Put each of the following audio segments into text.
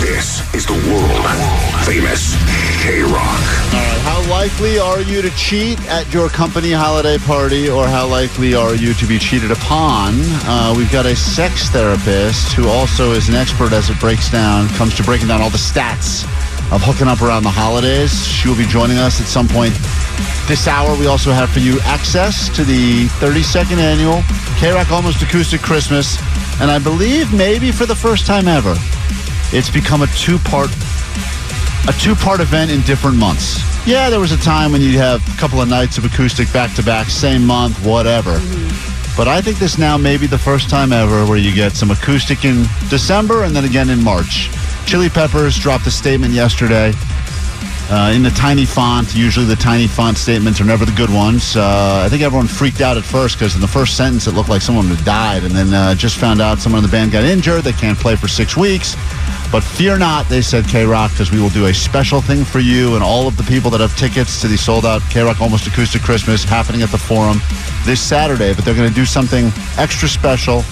This is the world famous K Rock. All right, how likely are you to cheat at your company holiday party, or how likely are you to be cheated upon? Uh, we've got a sex therapist who also is an expert as it breaks down, comes to breaking down all the stats of hooking up around the holidays. She will be joining us at some point this hour. We also have for you access to the 32nd annual K Rock Almost Acoustic Christmas, and I believe maybe for the first time ever, it's become a two-part a two-part event in different months. Yeah, there was a time when you'd have a couple of nights of acoustic back to back, same month, whatever. But I think this now may be the first time ever where you get some acoustic in December and then again in March. Chili Peppers dropped a statement yesterday uh, in the tiny font. Usually, the tiny font statements are never the good ones. Uh, I think everyone freaked out at first because in the first sentence it looked like someone had died, and then uh, just found out someone in the band got injured. They can't play for six weeks. But fear not, they said K Rock, because we will do a special thing for you and all of the people that have tickets to the sold out K Rock Almost Acoustic Christmas happening at the Forum this Saturday. But they're going to do something extra special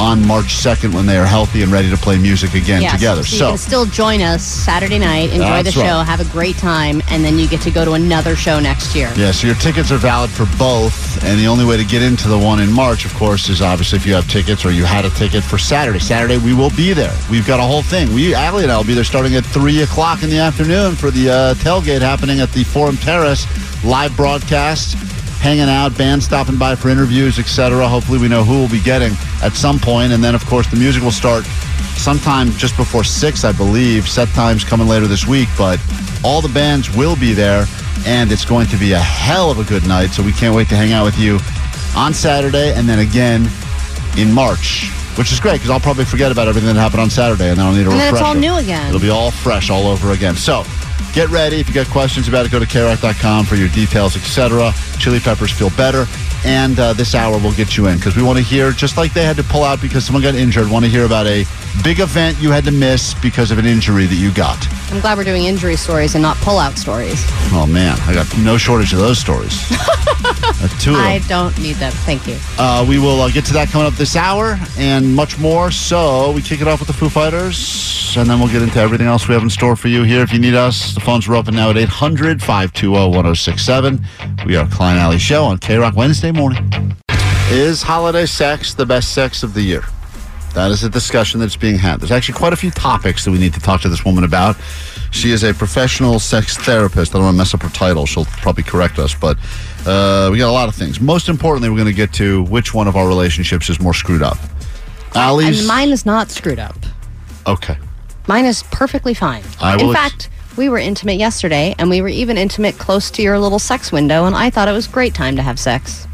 on March 2nd when they are healthy and ready to play music again together. So, you can still join us Saturday night, enjoy the show, right. have a great time, and then you get to go to another show next year. Yeah, so your tickets are valid for both, and the only way to get into the one in March, of course, is obviously if you have tickets or you had a ticket for Saturday. Saturday, we will be there. We've got a whole thing. We, Allie and I will be there starting at 3 o'clock in the afternoon for the uh, tailgate happening at the Forum Terrace live broadcast, hanging out, band stopping by for interviews, etc. Hopefully, we know who we'll be getting at some point, and then, of course, the music will start sometime just before 6, I believe. Set times coming later this week, but all the bands will be there, and it's going to be a hell of a good night. So we can't wait to hang out with you on Saturday and then again in March, which is great because I'll probably forget about everything that happened on Saturday, and then I'll need a And refresher. it's all new again. It'll be all fresh all over again. So get ready. If you got questions about it, go to krock.com for your details, etc. Chili Peppers feel better. And uh, this hour will get you in because we want to hear, just like they had to pull out because someone got injured, want to hear about a big event you had to miss because of an injury that you got. I'm glad we're doing injury stories and not pull-out stories. Oh, man. I got no shortage of those stories. Uh, two of them. I don't need them. Thank you. Uh, we will uh, get to that coming up this hour and much more. So we kick it off with the Foo Fighters, and then we'll get into everything else we have in store for you here. If you need us, the phones are open now at 800 520 1067. We are Klein Alley Show on K Rock Wednesday morning. Is holiday sex the best sex of the year? That is a discussion that's being had. There's actually quite a few topics that we need to talk to this woman about. She is a professional sex therapist. I don't want to mess up her title. She'll probably correct us, but uh, we got a lot of things. Most importantly, we're going to get to which one of our relationships is more screwed up. Allie's. And mine is not screwed up. okay. Mine is perfectly fine. I In will ex- fact, we were intimate yesterday, and we were even intimate close to your little sex window, and I thought it was a great time to have sex.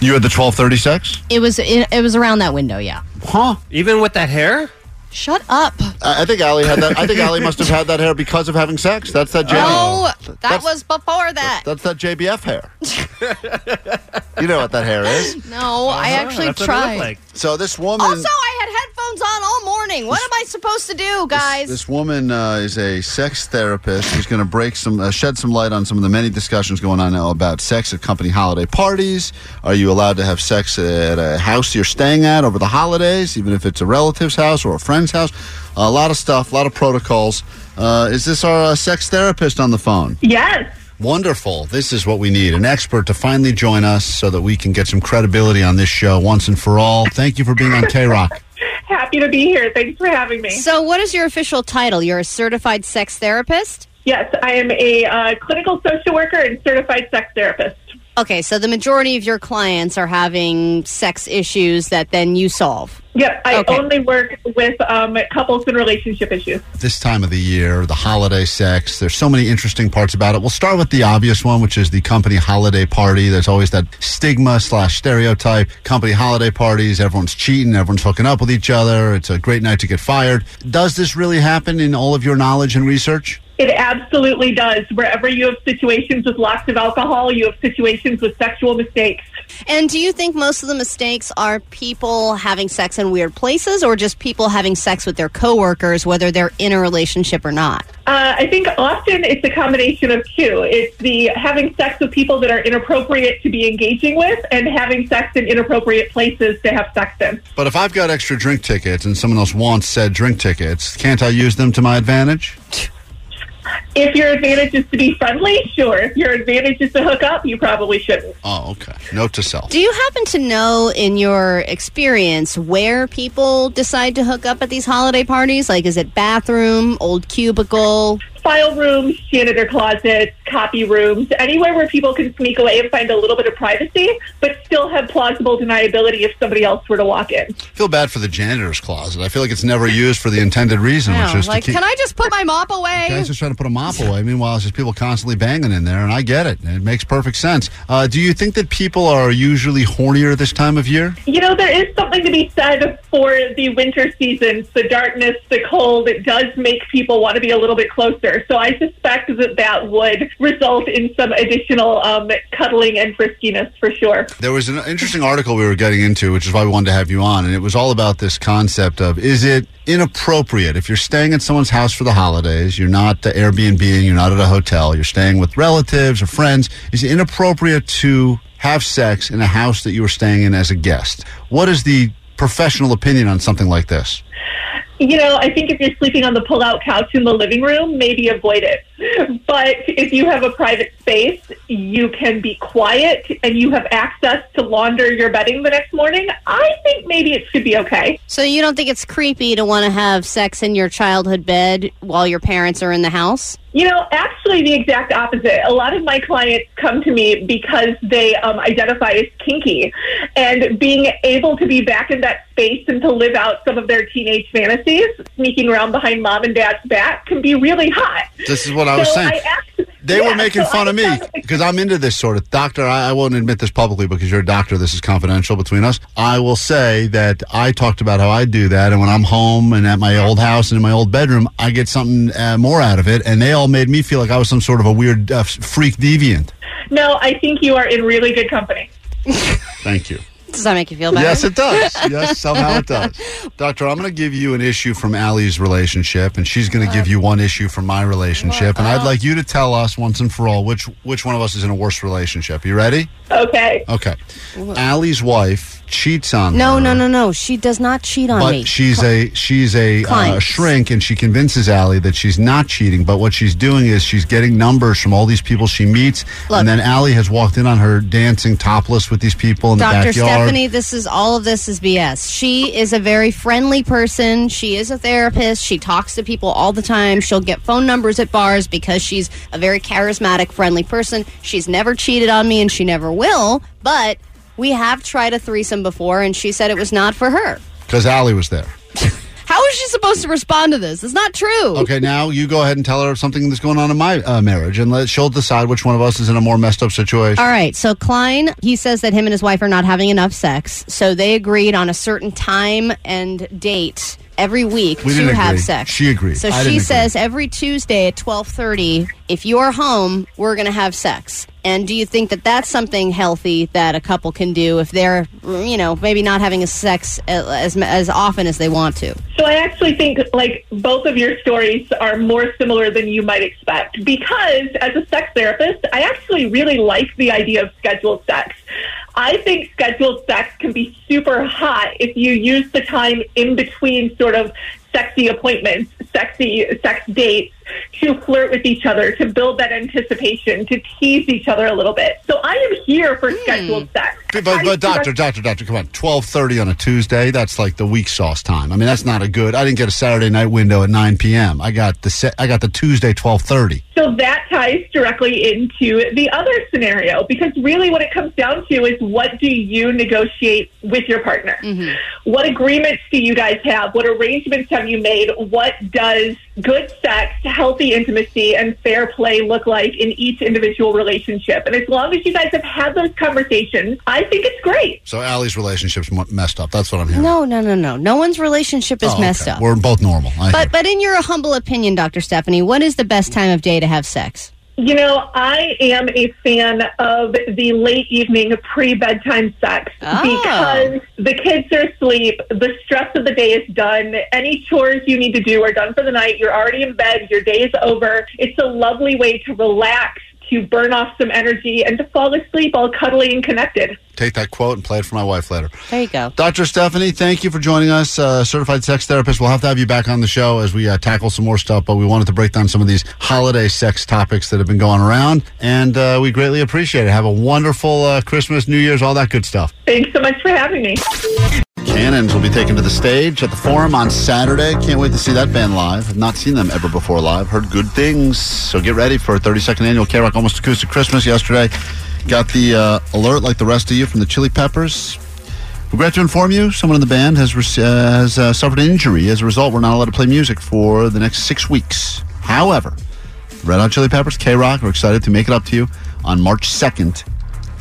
You had the 1230 sex? It was it, it was around that window, yeah. Huh? Even with that hair? Shut up. I I think Allie had that. I think Allie must have had that hair because of having sex. That's that. Oh, J- Oh, that That's- was before that. That's that JBF hair. you know what that hair is. No, I uh-huh, actually That's what it tried. like. So this woman. Also, I had headphones on all morning. What am I supposed to do, guys? This woman uh, is a sex therapist who's going to break some, uh, shed some light on some of the many discussions going on now about sex at company holiday parties. Are you allowed to have sex at a house you're staying at over the holidays, even if it's a relative's house or a friend's house? a lot of stuff, a lot of protocols. Uh, is this our uh, sex therapist on the phone? Yes. Wonderful. This is what we need an expert to finally join us so that we can get some credibility on this show once and for all. Thank you for being on K Rock. Happy to be here. Thanks for having me. So, what is your official title? You're a certified sex therapist? Yes, I am a uh, clinical social worker and certified sex therapist. Okay, so the majority of your clients are having sex issues that then you solve. Yep, I Okay. only work with um, couples and relationship issues. This time of the year, the holiday sex, there's so many interesting parts about it. We'll start with the obvious one, which is the company holiday party. There's always that stigma slash stereotype. Company holiday parties, everyone's cheating, everyone's hooking up with each other. It's a great night to get fired. Does this really happen in all of your knowledge and research? It absolutely does. Wherever you have situations with lots of alcohol, you have situations with sexual mistakes. And do you think most of the mistakes are people having sex in weird places or just people having sex with their coworkers, whether they're in a relationship or not? Uh, I think often it's a combination of two. It's the having sex with people that are inappropriate to be engaging with, and having sex in inappropriate places to have sex in. But if I've got extra drink tickets and someone else wants said drink tickets, can't I use them to my advantage? If your advantage is to be friendly, sure. If your advantage is to hook up, you probably shouldn't. Oh, okay. Note to self. Do you happen to know in your experience where people decide to hook up at these holiday parties? Like, is it bathroom, old cubicle? File rooms, janitor closets, copy rooms, anywhere where people can sneak away and find a little bit of privacy, but still have plausible deniability if somebody else were to walk in. I feel bad for the janitor's closet. I feel like it's never used for the intended reason, which is like, to keep. can I just put my mop away? Guys just trying to put a mop away. Meanwhile, it's just people constantly banging in there, and I get it. It makes perfect sense. Uh, do you think that people are usually hornier this time of year? You know, there is something to be said for the winter seasons, the darkness, the cold. It does make people want to be a little bit closer. So I suspect that that would result in some additional um, cuddling and friskiness for sure. There was an interesting article we were getting into, which is why we wanted to have you on, and it was all about this concept of is it inappropriate if you're staying at someone's house for the holidays, you're not uh, Airbnb, you're not at a hotel, you're staying with relatives or friends, is it inappropriate to have sex in a house that you were staying in as a guest? What is the professional opinion on something like this? You know, I think if you're sleeping on the pull-out couch in the living room, maybe avoid it. But if you have a private space, you can be quiet and you have access to launder your bedding the next morning. I think maybe it should be okay. So you don't think it's creepy to want to have sex in your childhood bed while your parents are in the house? You know, actually, the exact opposite. A lot of my clients come to me because they um, identify as kinky, and being able to be back in that space and to live out some of their teenage fantasies, sneaking around behind mom and dad's back, can be really hot. This is what I was So saying. I asked- They were making so fun of me because I'm into this sort of doctor. I, I won't admit this publicly because you're a doctor. This is confidential between us. I will say that I talked about how I do that, and when I'm home and at my old house and in my old bedroom, I get something uh, more out of it. And they all made me feel like I was some sort of a weird uh, freak deviant. No, I think you are in really good company. Thank you. Does that make you feel better? Yes, it does. Yes, somehow it does. Doctor, I'm going to give you an issue from Allie's relationship, and she's going to give you one issue from my relationship. And I'd like you to tell us once and for all which which one of us is in a worse relationship. You ready? Okay. Okay. Allie's wife cheats on No, her. no, no, no. She does not cheat on But me. she's a she's a uh, shrink, and she convinces Allie that she's not cheating. But what she's doing is she's getting numbers from all these people she meets, Look. and then Allie has walked in on her dancing topless with these people in the Dr. backyard. Stephanie, this is all of this is BS. She is a very friendly person. She is a therapist. She talks to people all the time. She'll get phone numbers at bars because she's a very charismatic, friendly person. She's never cheated on me and she never will, but we have tried a threesome before and she said it was not for her. because Allie was there. How is she supposed to respond to this? It's not true. Okay, now you go ahead and tell her something that's going on in my uh, marriage, and let she'll decide which one of us is in a more messed up situation. All right. So Klein, he says that him and his wife are not having enough sex. So they agreed on a certain time and date every week We to have sex. She agreed. So I she says every Tuesday at 12:30, if you're home, we're going to have sex. And do you think that that's something healthy that a couple can do if they're, you know, maybe not having a sex uh, as as often as they want to? So I actually think like both of your stories are more similar than you might expect because as a sex therapist, I actually really like the idea of scheduled sex. I think scheduled sex can be super hot if you use the time in between sort of sexy appointments, sexy sex dates, to flirt with each other, to build that anticipation, to tease each other a little bit. So I am here for hmm. scheduled sex. But, but doctor, doctor, doctor, come on. Twelve thirty on a Tuesday. That's like the weak sauce time. I mean, that's not a good. I didn't get a Saturday night window at nine p.m. I got the se- I got the Tuesday twelve thirty. So that ties directly into the other scenario because really what it comes down to is what do you negotiate with your partner? Mm-hmm. What agreements do you guys have? What arrangements have you made? What does good sex, healthy intimacy, and fair play look like in each individual relationship? And as long as you guys have had those conversations, I think it's great. So Allie's relationship's m- messed up. That's what I'm hearing. No, no, no, no. No one's relationship is Oh, messed okay. up. We're both normal. I But hear. but in your humble opinion, Dr. Stephanie, what is the best time of day to have sex? You know, I am a fan of the late evening pre bedtime sex Oh. because the kids are asleep, the stress of the day is done, any chores you need to do are done for the night, you're already in bed, your day is over. It's a lovely way to relax, to burn off some energy, and to fall asleep all cuddly and connected. Take that quote and play it for my wife later. There you go. Dr. Stephanie, thank you for joining us. Uh, certified sex therapist. We'll have to have you back on the show as we uh, tackle some more stuff, but we wanted to break down some of these holiday sex topics that have been going around, and uh, we greatly appreciate it. Have a wonderful uh, Christmas, New Year's, all that good stuff. Thanks so much for having me. Cannons will be taken to the stage at the Forum on Saturday. Can't wait to see that band live. I've not seen them ever before live. Heard good things. So get ready for a 32nd annual K Rock Almost Acoustic Christmas yesterday. Got the uh, alert like the rest of you from the Chili Peppers. Regret to inform you, someone in the band has, rec- uh, has uh, suffered an injury. As a result, we're not allowed to play music for the next six weeks. However, Red Hot Chili Peppers, K Rock, are excited to make it up to you on March 2nd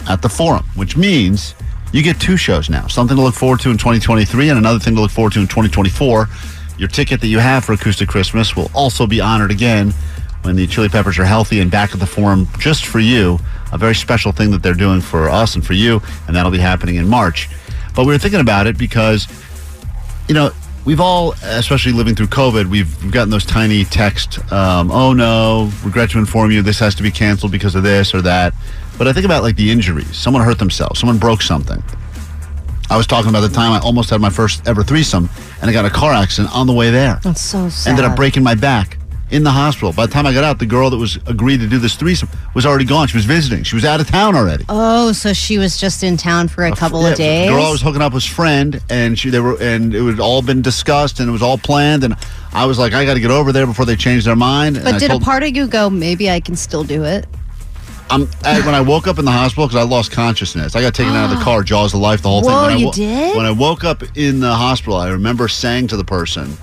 at the Forum, which means you get two shows now. Something to look forward to in 2023 and another thing to look forward to in 2024. Your ticket that you have for Acoustic Christmas will also be honored again when the Chili Peppers are healthy and back at the Forum just for you. A very special thing that they're doing for us and for you, and that'll be happening in March. But we were thinking about it because you know, we've all, especially living through COVID, we've, we've gotten those tiny text, um, oh no, regret to inform you, this has to be canceled because of this or that. But I think about like the injuries. Someone hurt themselves, someone broke something. I was talking about the time I almost had my first ever threesome and I got a car accident on the way there. That's so sad. Ended up breaking my back in the hospital. By the time I got out, the girl that was agreed to do this threesome was already gone. She was visiting. She was out of town already. Oh, so she was just in town for a couple Yeah, of days. The girl I was hooking up with was friend, and she they were, and it was all been discussed, and it was all planned, and I was like, I got to get over there before they change their mind. but did told, a part of you go, maybe I can still do it? I'm, I, when I woke up in the hospital because I lost consciousness, I got taken out of the car, jaws of life, the whole thing. Whoa, When I you wo- did? When I woke up in the hospital, I remember saying to the person.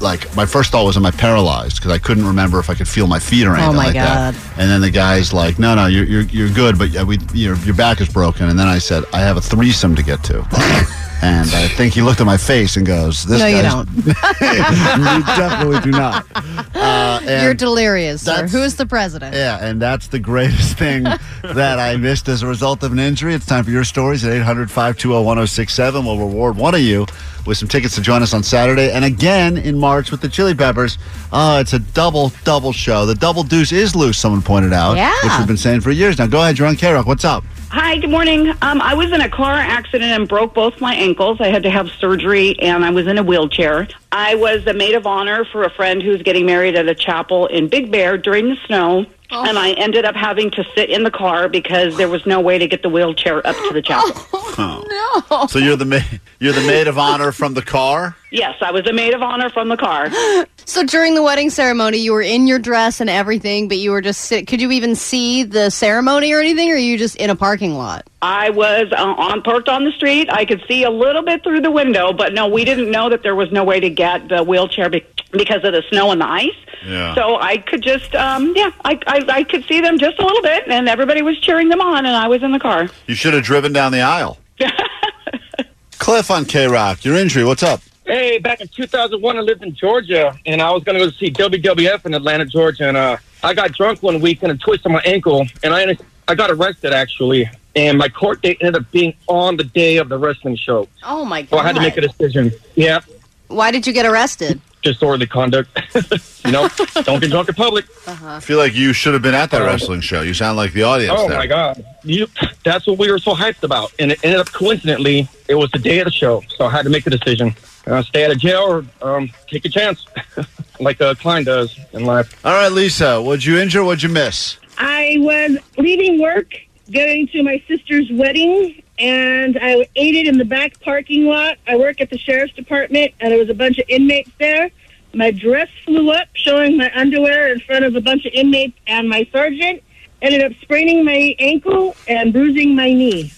Like my first thought was, am I paralyzed? Because I couldn't remember if I could feel my feet or anything Oh, my like God. that. And then the guy's like, "No, no, you're you're, you're good, but uh, we your your back is broken." And then I said, "I have a threesome to get to." And I think he looked at my face and goes, "This No, you don't. you definitely do not." Uh, and You're delirious, sir. Who is the president? yeah, and that's the greatest thing that I missed as a result of an injury. It's time for your stories at 800 520 1067. We'll reward one of you with some tickets to join us on Saturday and again in March with the Chili Peppers. Oh, it's a double, double show. The double deuce is loose, someone pointed out. Yeah. Which we've been saying for years now. Go ahead, you're on K Rock. What's up? Hi, good morning. Um, I was in a car accident and broke both my ankles. I had to have surgery and I was in a wheelchair. I was a maid of honor for a friend who's getting married at a chapel in Big Bear during the snow. Oh. And I ended up having to sit in the car because there was no way to get the wheelchair up to the chapel. Oh, no. So you're the ma- you're the maid of honor from the car? Yes, I was the maid of honor from the car. So during the wedding ceremony, you were in your dress and everything, but you were just sit. Could you even see the ceremony or anything, or are you just in a parking lot? I was uh, on parked on the street. I could see a little bit through the window, but no, we didn't know that there was no way to get the wheelchair be- because of the snow and the ice. Yeah. So I could just, um, yeah, I, I I could see them just a little bit, and everybody was cheering them on, and I was in the car. You should have driven down the aisle. Cliff on K Rock, your injury, what's up? Hey, back in 2001, I lived in Georgia, and I was going to go see WWF in Atlanta, Georgia, and uh, I got drunk one week and a twist on my ankle, and I I got arrested actually, and my court date ended up being on the day of the wrestling show, Oh my god! so I had to make a decision. Yeah, Why did you get arrested? disorderly conduct. you know, don't get drunk in public. Uh-huh. I feel like you should have been at that um, wrestling show. You sound like the audience Oh there. my God, you, that's what we were so hyped about, and it ended up coincidentally, it was the day of the show, so I had to make a decision. Uh, stay out of jail or um, take a chance, like uh, Klein does in life. All right, Lisa, what'd you injure? What'd you miss? I was leaving work, going to my sister's wedding, and I ate it in the back parking lot. I work at the sheriff's department, and there was a bunch of inmates there. My dress flew up, showing my underwear in front of a bunch of inmates and my sergeant. Ended up spraining my ankle and bruising my knee.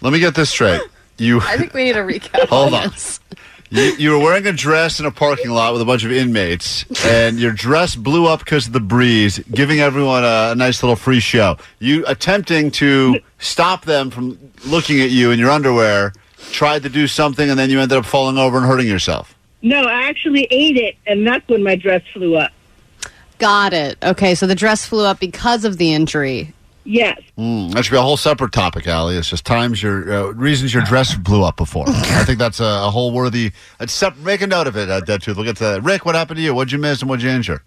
Let me get this straight. You I think we need a recap. Hold on on. this. You, you were wearing a dress in a parking lot with a bunch of inmates, and your dress blew up because of the breeze, giving everyone a, a nice little free show. You attempting to stop them from looking at you in your underwear, tried to do something, and then you ended up falling over and hurting yourself. No, I actually ate it, and that's when my dress flew up. Got it. Okay, so the dress flew up because of the injury. Yes. Mm, that should be a whole separate topic, Allie. It's just times your uh, reasons your dress blew up before. I think that's a, a whole worthy. Uh, sep- make a note of it, uh, Dead Tooth. We'll get to that. Rick, what happened to you? What'd you miss and what'd you injure?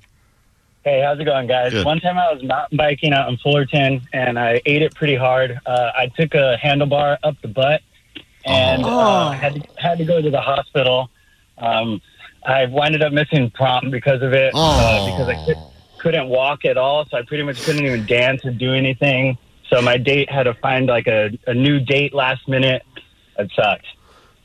Hey, how's it going, guys? Good. One time I was mountain biking out in Fullerton, and I ate it pretty hard. Uh, I took a handlebar up the butt, and Oh. uh, had to, had to go to the hospital. Um, I winded up missing prom because of it, uh, because I could, couldn't walk at all, so I pretty much couldn't even dance or do anything. So my date had to find like a, a new date last minute. It sucked.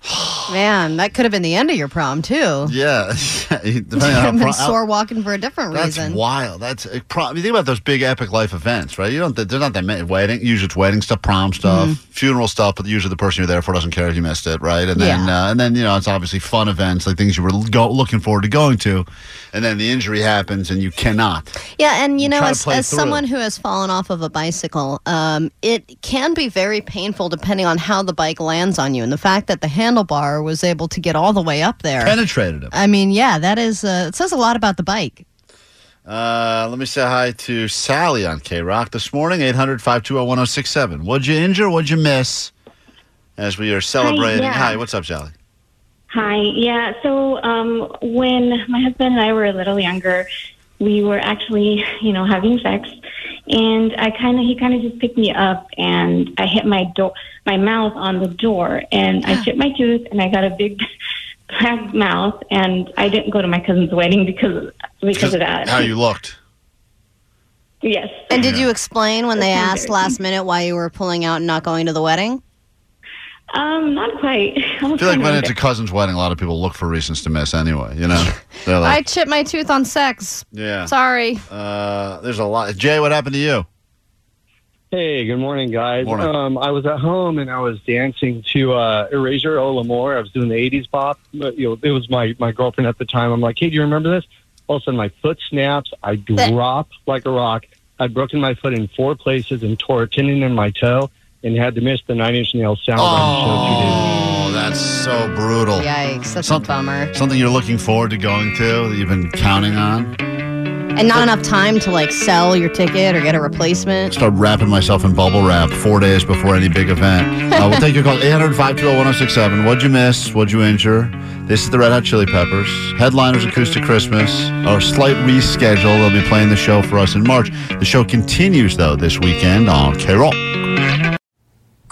Man, that could have been the end of your prom too. Yeah, depending on how been sore walking for a different That's reason. wild. That's uh, prom. You think about those big epic life events, right? You don't. There's not that many wedding. Usually it's wedding stuff, prom stuff, Mm-hmm. funeral stuff. But usually the person you're there for doesn't care if you missed it, right? And then uh, and then you know it's obviously fun events like things you were go, looking forward to going to, and then the injury happens and you cannot. Yeah, and you know, Try to as, play as through. someone who has fallen off of a bicycle, um, it can be very painful depending on how the bike lands on you. And the fact that the handlebar was able to get all the way up there. Penetrated him. I mean, yeah, that is, uh, it says a lot about the bike. Uh, let me say hi to Sally on K Rock this morning. 800 520 1067. What'd you injure? What'd you miss? As we are celebrating. yeah. Hi, what's up, Sally? Hi. Yeah. So um, when my husband and I were a little younger, we were actually, you know, having sex, and I kind of he kind of just picked me up, and I hit my door, my mouth on the door, and I chipped my tooth, and I got a big black mouth, and I didn't go to my cousin's wedding because because of that. How you looked. Yes. And did you explain when they asked last minute why you were pulling out and not going to the wedding? Um, not quite. I, I feel like when it's a cousin's wedding, a lot of people look for reasons to miss anyway, you know? They're I like, chipped my tooth on sex. yeah. Sorry. Uh, there's a lot. Jay, what happened to you? Hey, good morning, guys. Morning. Um, I was at home and I was dancing to uh, Erasure O L'Amour. I was doing the '80s pop. But, you know, it was my my girlfriend at the time. I'm like, hey, do you remember this? All of a sudden, my foot snaps. I drop like a rock. I'd broken my foot in four places and tore a tendon in my toe and had to miss the Nine Inch Nails sound on the show two. Oh, that's so brutal. Yikes, that's Some- a bummer. Something you're looking forward to going to that you've been counting on. And not enough time to like sell your ticket or get a replacement. Start wrapping myself in bubble wrap four days before any big event. Uh, we'll take your call 800 520 1067. What'd you miss? What'd you injure? This is the Red Hot Chili Peppers. Headliners Acoustic Christmas. Our slight reschedule. They'll be playing the show for us in March. The show continues, though, this weekend on K Rock.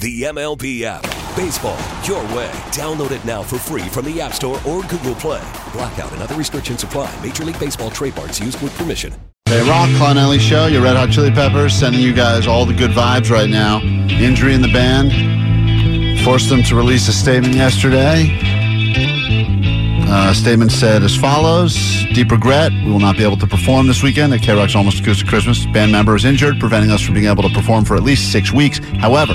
The MLB app. Baseball your way. Download it now for free from the App Store or Google Play. Blackout and other restrictions apply. Major League Baseball trademarks used with permission. Hey, Rock, Klein Alley Show, your Red Hot Chili Peppers, sending you guys all the good vibes right now. Injury in the band forced them to release a statement yesterday. Uh, statement said as follows Deep regret, we will not be able to perform this weekend at K Rock's Almost Acoustic Christmas. Band member is injured, preventing us from being able to perform for at least six weeks. However,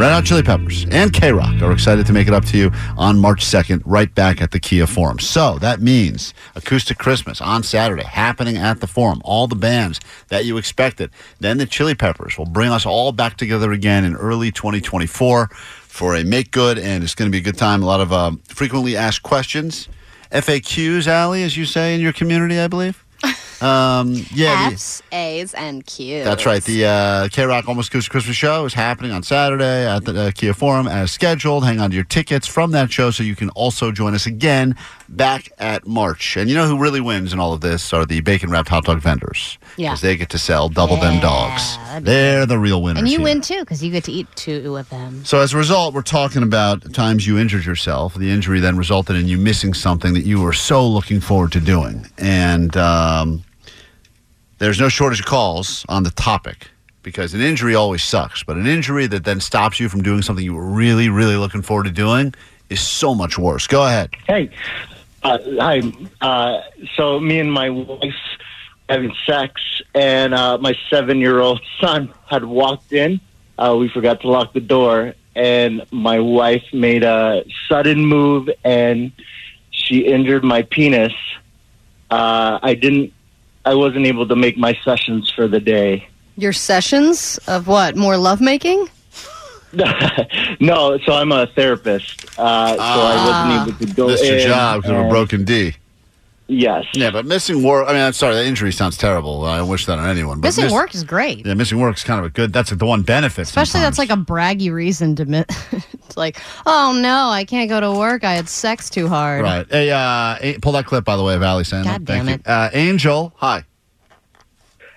Red Hot Chili Peppers and K Rock are excited to make it up to you on March 2nd, right back at the Kia Forum. So that means Acoustic Christmas on Saturday, happening at the Forum. All the bands that you expected. Then the Chili Peppers will bring us all back together again in early 2024 for a make good, and it's going to be a good time. A lot of um, frequently asked questions. FAQs, Allie, as you say in your community, I believe. Um, yeah, the- A's, and Q's. that's right. The uh, K Rock Almost Acoustic Christmas show is happening on Saturday at the uh, Kia Forum as scheduled. Hang on to your tickets from that show so you can also join us again back at March. And you know who really wins in all of this are the bacon wrapped hot dog vendors. Yeah. Because they get to sell double them dogs. They're the real winners. And you here. win too because you get to eat two of them. So as a result, we're talking about times you injured yourself. The injury then resulted in you missing something that you were so looking forward to doing. And um, there's no shortage of calls on the topic because an injury always sucks, but an injury that then stops you from doing something you were really, really looking forward to doing is so much worse. Go ahead. Hey, uh, hi. Uh, so me and my wife having sex, and uh, my seven-year-old son had walked in. Uh, we forgot to lock the door, and my wife made a sudden move, and she injured my penis. Uh, I didn't. I wasn't able to make my sessions for the day. Your sessions of what? More lovemaking? no, so I'm a therapist, uh, so I wasn't able to go Missed your in job because of a broken D. Yes. Yeah, but missing work. I mean, I'm sorry. That injury sounds terrible. I wish that on anyone. But Missing miss- work is great. Yeah, missing work is kind of a good. That's the one benefit. Especially sometimes. that's like a braggy reason to miss. it's like, oh no, I can't go to work. I had sex too hard. Right. Hey, uh, pull that clip by the way of Ali saying God that. Thank damn you. Uh, Angel, hi.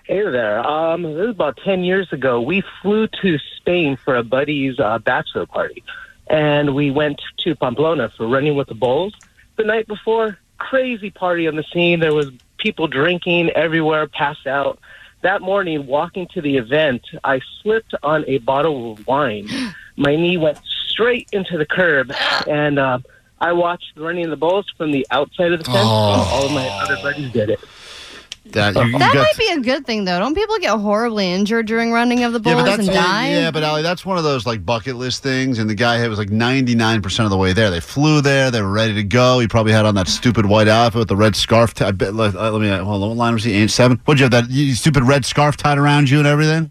Hey there. Um, this was about 10 years ago. We flew to Spain for a buddy's uh, bachelor party. And we went to Pamplona for Running with the Bulls. The night before, crazy party on the scene. There was people drinking everywhere, passed out. That morning, walking to the event, I slipped on a bottle of wine. My knee went straight into the curb, and uh, I watched Running the Bulls from the outside of the fence. Oh. while All of my other buddies did it. That, you, you That got- might be a good thing though. Don't people get horribly injured during running of the yeah, bulls but and die? yeah, but Ali, that's one of those like bucket list things. And the guy was like 99 percent of the way there. They flew there. They were ready to go. He probably had on that stupid white outfit with the red scarf. T- I bet, let, uh, let me hold on. What line was he? Eight seven. What'd you have that you, stupid red scarf tied around you and everything?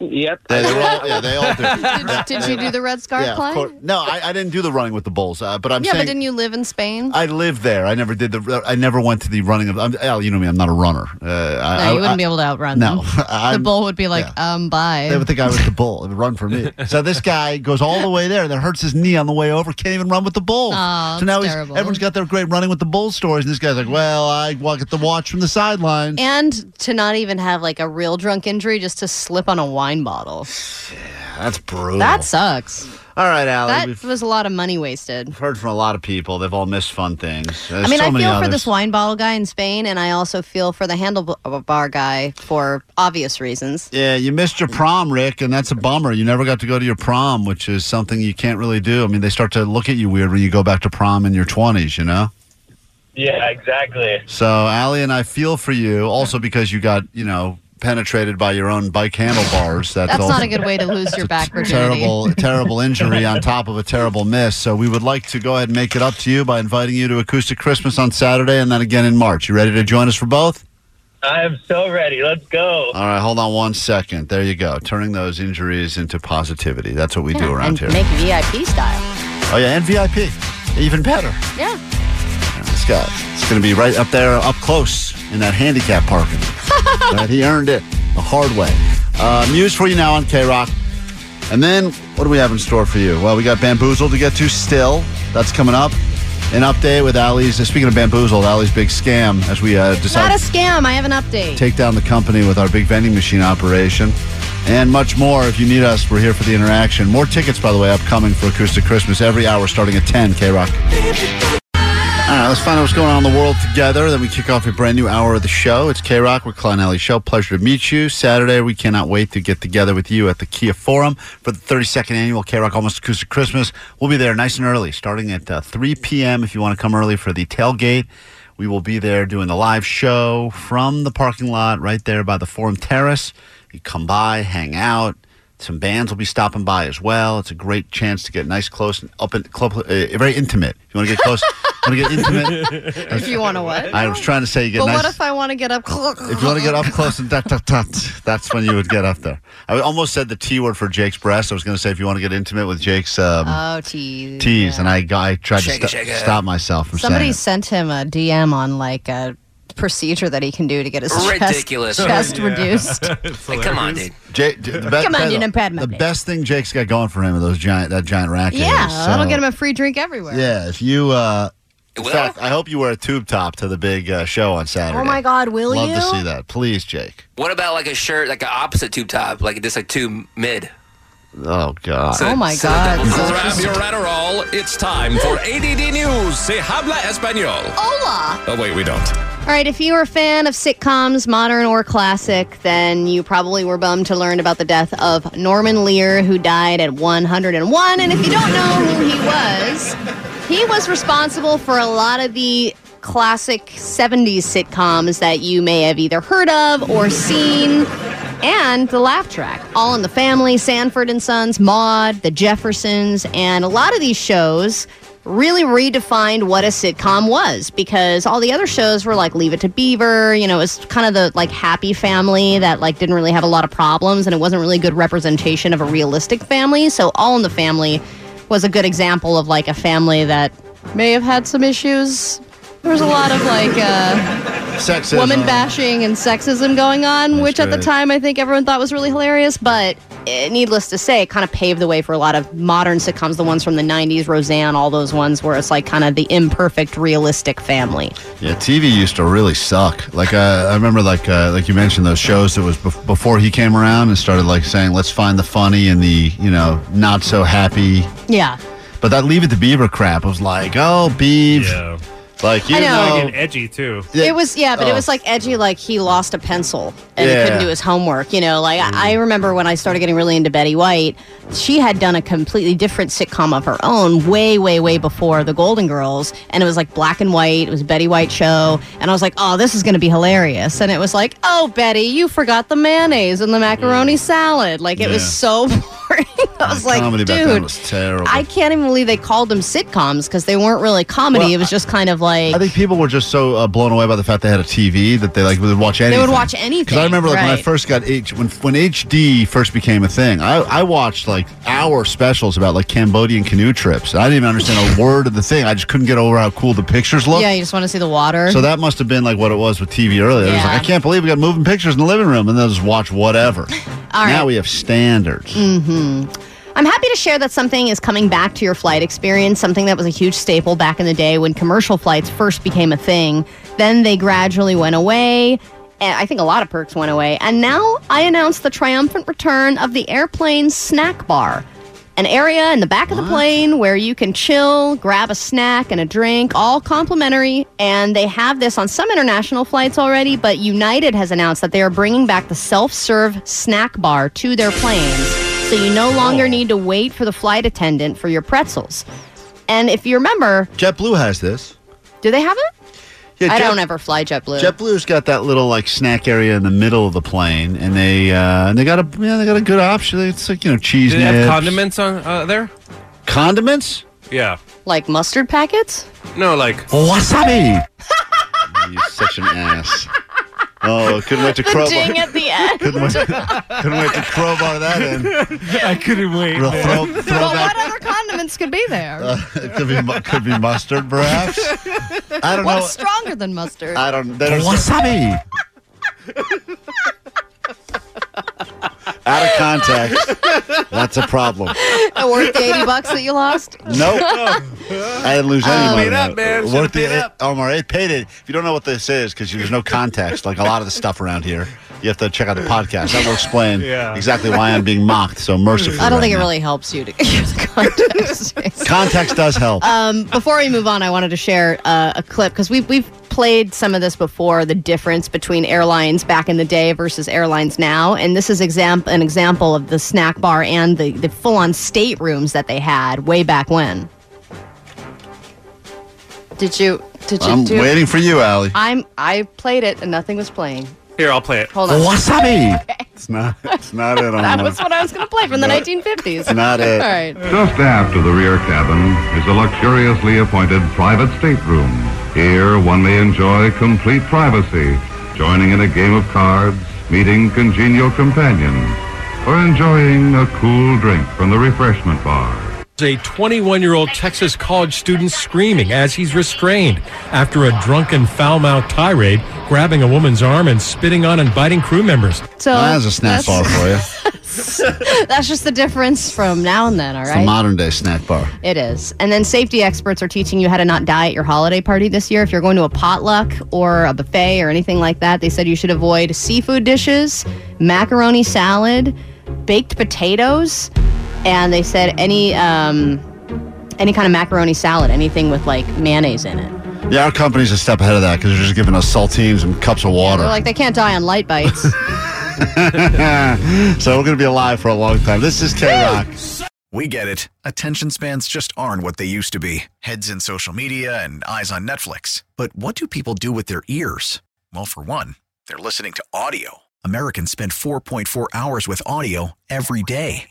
Yep. They, they were all, yeah, they all did. Did, did you do the red scarf yeah, of climb? No, I, I didn't do the running with the bulls. Uh, but I'm yeah, saying but didn't you live in Spain? I lived there. I never did the. I never went to the running of. I'm, Al, you know me. I'm not a runner. Uh, no, I- you wouldn't I- be able to outrun No, them. the bull would be like, um, bye. They would think I was the bull. It would run for me. So this guy goes all the way there, and then hurts his knee on the way over. Can't even run with the bulls. Aw, so now he's terrible. everyone's got their great running with the bulls stories, and this guy's like, "Well, I walk at the watch from the sidelines." and to not even have like a real drunk injury, just to slip on a wine bottle. That's brutal. That sucks. all right, Allie. That We've was a lot of money wasted. I've heard from a lot of people. They've all missed fun things. There's I mean, so I many feel for others. this wine bottle guy in Spain, and I also feel for the handlebar guy for obvious reasons. Yeah, you missed your prom, Rick, and that's a bummer. You never got to go to your prom, which is something you can't really do. I mean, they start to look at you weird when you go back to prom in your 20s, you know? Yeah, exactly. So, Allie and I feel for you also because you got, you know, penetrated by your own bike handlebars. That's, That's also not a good way to lose your back virginity. terrible, terrible injury on top of a terrible miss. So, we would like to go ahead and make it up to you by inviting you to Acoustic Christmas on Saturday and then again in March. You ready to join us for both? I am so ready. Let's go. All right, hold on one second. There you go. Turning those injuries into positivity. That's what we do around and here. make VIP style. Oh yeah, and VIP, even better. Yeah. This guy, it's going to be right up there, up close in that handicap parking. right, he earned it the hard way. Uh, Muse for you now on K Rock, and then what do we have in store for you? Well, we got Bamboozle to get to still. That's coming up. An update with Ali's. Uh, speaking of Bamboozle, Ali's big scam as we uh, decide. Not a scam. I have an update. take down the company with our big vending machine operation and much more. If you need us, we're here for the interaction. More tickets, by the way, upcoming for Acoustic Christmas every hour starting at 10 K Rock. All right, let's find out what's going on in the world together. Then we kick off a brand new hour of the show. It's K Rock with Klein Alley Show. Pleasure to meet you. Saturday, we cannot wait to get together with you at the Kia Forum for the 32nd annual K Rock Almost Acoustic Christmas. We'll be there nice and early, starting at uh, 3 p.m. if you want to come early for the tailgate. We will be there doing the live show from the parking lot right there by the Forum Terrace. You come by, hang out. Some bands will be stopping by as well. It's a great chance to get nice, close, and up and close, uh, very intimate. If you want to get close, want to get intimate. If you want to what? I was trying to say you get but nice. what if I want to get up? Close? if you want to get up close and dot, dot, dot, that's when you would get up there. I almost said the T word for Jake's breast. I was going to say if you want to get intimate with Jake's um, Oh, tease. tease, and I, I tried Shake to it, sto- stop myself from Somebody saying sent him a DM on like a procedure that he can do to get his chest- Ridiculous. chest, Yeah. reduced. Like, come on, dude. it. Jake, the be- Come on, the- you know, pad my The dick. best thing Jake's got going for him are those giant that giant racket. Yeah, is. that'll get him a free drink everywhere. Yeah, if you. Uh, in fact, I hope you wear a tube top to the big uh, show on Saturday. Oh my God, will Love you? to see that, please, Jake. What about like a shirt, like an opposite tube top, like just like two mid? Oh God. So- Oh, my so God. that- Grab your Adderall. It's time for ADD News. Se habla español. Hola. Oh, wait, we don't. All right, if you were a fan of sitcoms, modern or classic, then you probably were bummed to learn about the death of Norman Lear, who died at 101. And if you don't know who he was, he was responsible for a lot of the classic 70s sitcoms that you may have either heard of or seen. And the laugh track, All in the Family, Sanford and Sons, Maude, The Jeffersons, and a lot of these shows really redefined what a sitcom was because all the other shows were like Leave It to Beaver, you know, it was kind of the like happy family that like didn't really have a lot of problems and it wasn't really a good representation of a realistic family. So All in the Family was a good example of like a family that may have had some issues. There was a lot of like uh Sexism. woman bashing and sexism going on, which at the time I think everyone thought was really hilarious. But needless to say, it kind of paved the way for a lot of modern sitcoms, the ones from the 90s, Roseanne, all those ones where it's like kind of the imperfect, realistic family. Yeah, TV used to really suck. Like uh, I remember, like uh, like you mentioned, those shows that was bef- before he came around and started like saying, "Let's find the funny and the you know not so happy." Yeah. But that Leave It to Beaver crap was like, "Oh, Beav." Yeah. Like you I know. know, Getting edgy too. It was yeah, but it Oh. was like edgy, like he lost a pencil and he couldn't do his homework. You know, like I, mm. I remember when I started getting really into Betty White, she had done a completely different sitcom of her own, way, way, way before the Golden Girls, and it was like black and white. It was a Betty White show, and I was like, oh, this is going to be hilarious. And it was like, oh, Betty, you forgot the mayonnaise and the macaroni mm. salad. Like it was so boring. I was like, comedy back then dude. was terrible. I can't even believe they called them sitcoms because they weren't really comedy. Well, it was just kind of like I think people were just so uh, blown away by the fact they had a TV that they like would watch anything. They would watch anything, Because I remember like when I first got H when when HD first became a thing, I, I watched like hour specials about like Cambodian canoe trips. I didn't even understand a word of the thing. I just couldn't get over how cool the pictures looked. Yeah, you just want to see the water. So that must have been like what it was with TV earlier. It was like I can't believe we got moving pictures in the living room, and they'll just watch whatever. All now right. we have standards. hmm I'm happy to share that something is coming back to your flight experience, something that was a huge staple back in the day when commercial flights first became a thing. Then they gradually went away. And I think a lot of perks went away. And now I announced the triumphant return of the airplane snack bar. An area in the back of the plane where you can chill, grab a snack and a drink, all complimentary. And they have this on some international flights already, but United has announced that they are bringing back the self serve snack bar to their planes. So you no longer need to wait for the flight attendant for your pretzels. And if you remember, JetBlue has this. do they have it? Yeah, I Jet- don't ever fly JetBlue. JetBlue's got that little like snack area in the middle of the plane, and they uh, and they got a yeah, they got a good option. It's like you know cheese Do they have nips. condiments on uh, there? condiments. Yeah. like mustard packets? No, like wasabi. you such an ass. Oh, couldn't wait to The crowbar. ding at the end. couldn't, wait, couldn't wait to crowbar that in. I couldn't wait. Throw, throw, throw Well, back. what other condiments could be there? Uh, it could be could be mustard, perhaps. I don't know. What's stronger than mustard? I don't. They don't wasabi. Out of context. That's a problem. Worth the 80 bucks that you lost? Nope. I didn't lose any Um, money. Paid up, on it. man. Should've Worth paid the, up. Omar, it paid it. If you don't know what this is, because there's no context, like a lot of the stuff around here, you have to check out the podcast. That will explain Yeah. exactly why I'm being mocked so mercifully. I don't right think it now. really helps you to get the context. Context does help. Um, before we move on, I wanted to share uh, a clip because we've we've played some of this before. The difference between airlines back in the day versus airlines now, and this is exam- an example of the snack bar and the the full on staterooms that they had way back when. Did you? Did you? I'm do waiting for you, Allie. I'm. I played it and nothing was playing. Here, I'll play it. Hold on. Wasabi. It's not. It's not it. That Omar. was what I was going to play from the 1950s. Not it. All right. Just aft of the rear cabin is a luxuriously appointed private stateroom. Here one may enjoy complete privacy, joining in a game of cards, meeting congenial companions, or enjoying a cool drink from the refreshment bar. A 21 year old Texas college student screaming as he's restrained after a drunken foul mouthed tirade, grabbing a woman's arm and spitting on and biting crew members. So That's a snack bar for you. That's just the difference from now and then. all right? It's a modern day snack bar. It is. And then safety experts are teaching you how to not die at your holiday party this year. If you're going to a potluck or a buffet or anything like that, they said you should avoid seafood dishes, macaroni salad, baked potatoes, and they said any um, any kind of macaroni salad, anything with like mayonnaise in it. Yeah, our company's a step ahead of that because they're just giving us saltines and cups of water. They're like they can't die on light bites. so we're going to be alive for a long time. This is K Rock. We get it. Attention spans just aren't what they used to be heads in social media and eyes on Netflix. But what do people do with their ears? Well, for one, they're listening to audio. Americans spend 4.4 hours with audio every day.